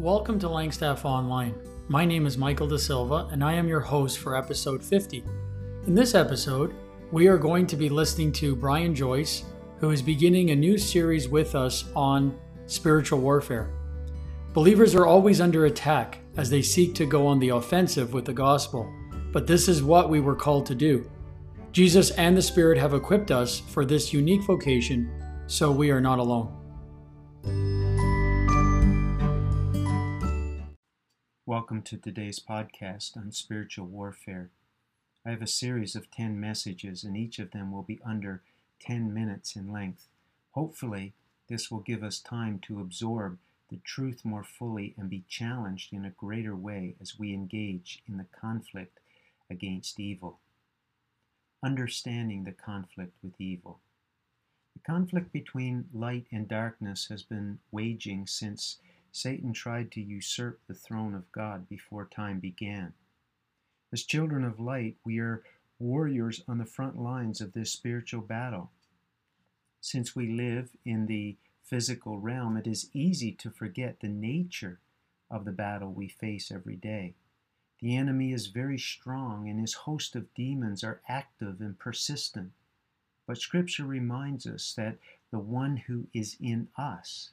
Welcome to Langstaff Online. My name is Michael Da Silva, and I am your host for episode 50. In this episode, we are going to be listening to Brian Joyce, who is beginning a new series with us on spiritual warfare. Believers are always under attack as they seek to go on the offensive with the gospel, but this is what we were called to do. Jesus and the Spirit have equipped us for this unique vocation, so we are not alone. Welcome to today's podcast on spiritual warfare. I have a series of 10 messages, and each of them will be under 10 minutes in length. Hopefully, this will give us time to absorb the truth more fully and be challenged in a greater way as we engage in the conflict against evil. Understanding the conflict with evil. The conflict between light and darkness has been waging since Satan tried to usurp the throne of God before time began. As children of light, we are warriors on the front lines of this spiritual battle. Since we live in the physical realm, it is easy to forget the nature of the battle we face every day. The enemy is very strong, and his host of demons are active and persistent. But Scripture reminds us that the one who is in us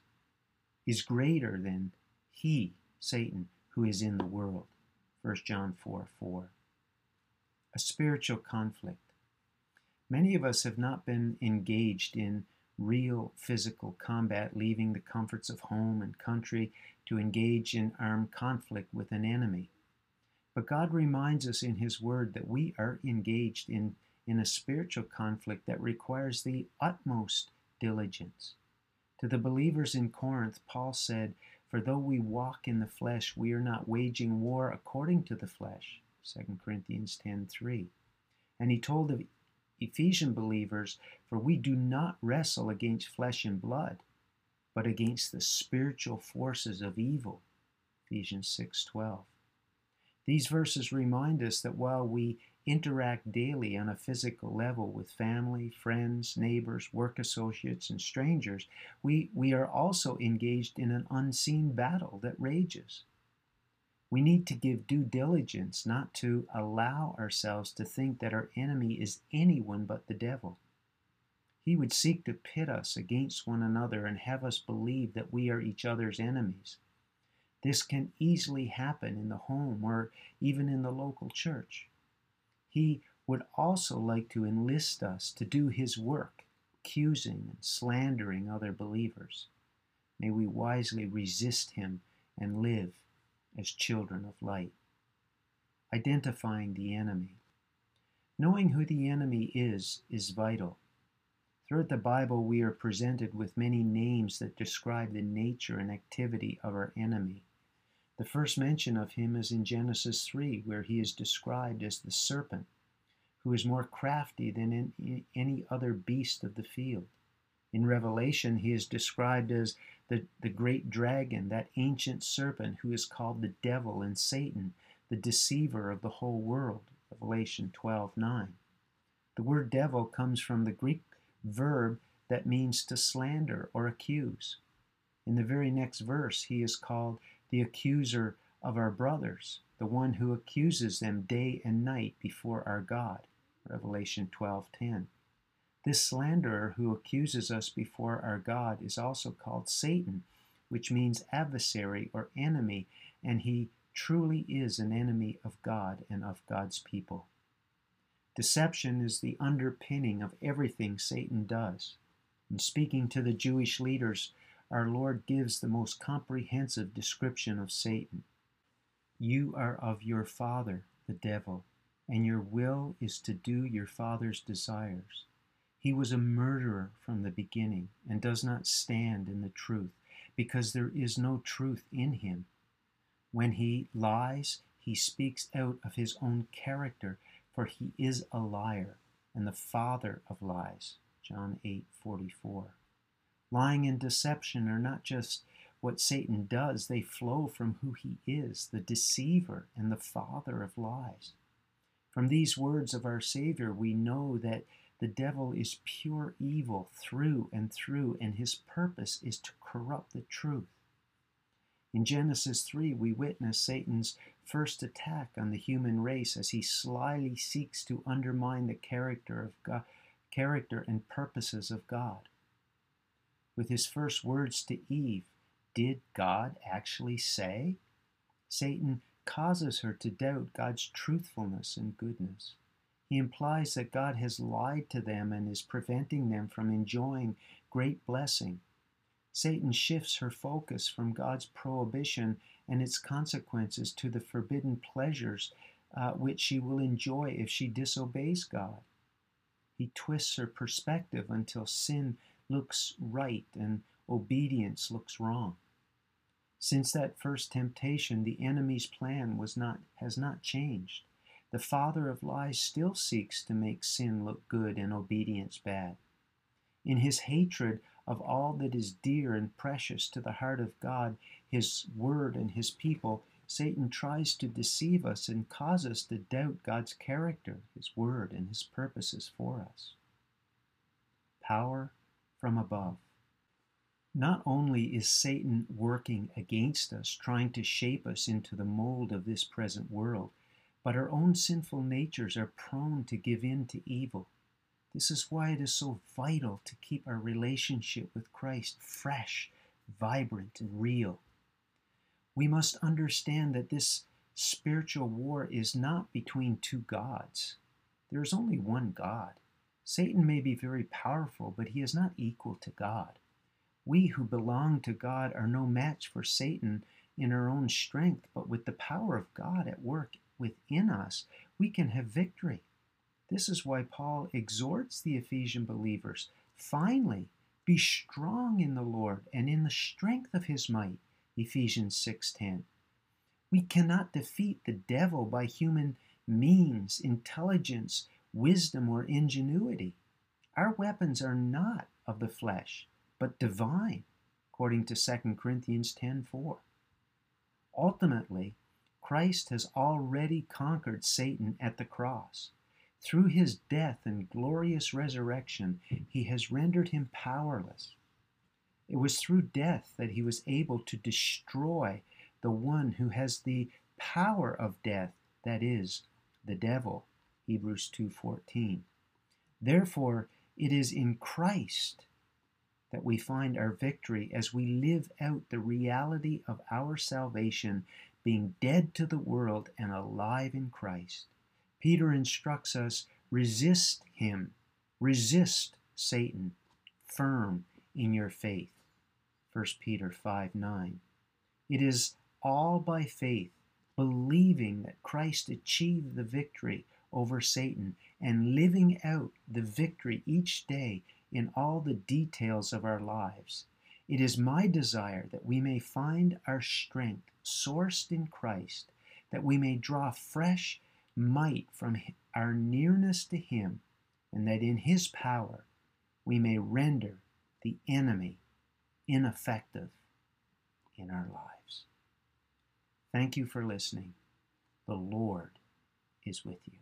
is greater than he, Satan, who is in the world. 1 John 4 4. A spiritual conflict. Many of us have not been engaged in real physical combat, leaving the comforts of home and country to engage in armed conflict with an enemy. But God reminds us in His Word that we are engaged in, in a spiritual conflict that requires the utmost diligence. To the believers in Corinth, Paul said, For though we walk in the flesh, we are not waging war according to the flesh. 2 Corinthians 10:3. And he told the Ephesian believers, For we do not wrestle against flesh and blood, but against the spiritual forces of evil. Ephesians 6:12. These verses remind us that while we interact daily on a physical level with family, friends, neighbors, work associates, and strangers, we, we are also engaged in an unseen battle that rages. We need to give due diligence not to allow ourselves to think that our enemy is anyone but the devil. He would seek to pit us against one another and have us believe that we are each other's enemies. This can easily happen in the home or even in the local church. He would also like to enlist us to do His work, accusing and slandering other believers. May we wisely resist Him and live as children of light. Identifying the enemy. Knowing who the enemy is is vital. Throughout the Bible, we are presented with many names that describe the nature and activity of our enemy. The first mention of him is in Genesis 3, where he is described as the serpent, who is more crafty than any other beast of the field. In Revelation, he is described as the, the great dragon, that ancient serpent who is called the devil and Satan, the deceiver of the whole world. Revelation 12 9. The word devil comes from the Greek verb that means to slander or accuse. In the very next verse, he is called the accuser of our brothers, the one who accuses them day and night before our God. Revelation 12:10. This slanderer who accuses us before our God is also called Satan, which means adversary or enemy, and he truly is an enemy of God and of God's people. Deception is the underpinning of everything Satan does. In speaking to the Jewish leaders our Lord gives the most comprehensive description of Satan. You are of your father, the devil, and your will is to do your father's desires. He was a murderer from the beginning and does not stand in the truth, because there is no truth in him. When he lies, he speaks out of his own character, for he is a liar and the father of lies. John 8:44. Lying and deception are not just what Satan does, they flow from who he is, the deceiver and the father of lies. From these words of our Savior, we know that the devil is pure evil through and through, and his purpose is to corrupt the truth. In Genesis 3, we witness Satan's first attack on the human race as he slyly seeks to undermine the character of God, character and purposes of God. With his first words to Eve, did God actually say? Satan causes her to doubt God's truthfulness and goodness. He implies that God has lied to them and is preventing them from enjoying great blessing. Satan shifts her focus from God's prohibition and its consequences to the forbidden pleasures uh, which she will enjoy if she disobeys God. He twists her perspective until sin looks right and obedience looks wrong. Since that first temptation, the enemy's plan was not, has not changed. The father of lies still seeks to make sin look good and obedience bad. In his hatred of all that is dear and precious to the heart of God, his word, and his people, Satan tries to deceive us and cause us to doubt God's character, his word, and his purposes for us. Power from above. Not only is Satan working against us, trying to shape us into the mold of this present world, but our own sinful natures are prone to give in to evil. This is why it is so vital to keep our relationship with Christ fresh, vibrant, and real. We must understand that this spiritual war is not between two gods. There is only one God. Satan may be very powerful, but he is not equal to God. We who belong to God are no match for Satan in our own strength, but with the power of God at work within us, we can have victory. This is why Paul exhorts the Ephesian believers finally, be strong in the Lord and in the strength of his might. Ephesians 6:10. We cannot defeat the devil by human means, intelligence, wisdom, or ingenuity. Our weapons are not of the flesh, but divine, according to 2 Corinthians 10:4. Ultimately, Christ has already conquered Satan at the cross. Through his death and glorious resurrection, he has rendered him powerless. It was through death that he was able to destroy the one who has the power of death, that is, the devil. Hebrews 2:14. Therefore, it is in Christ that we find our victory as we live out the reality of our salvation, being dead to the world and alive in Christ. Peter instructs us resist him, resist Satan, firm in your faith. 1 Peter 5 9. It is all by faith, believing that Christ achieved the victory over Satan and living out the victory each day in all the details of our lives. It is my desire that we may find our strength sourced in Christ, that we may draw fresh might from our nearness to Him, and that in His power we may render the enemy ineffective in our lives. Thank you for listening. The Lord is with you.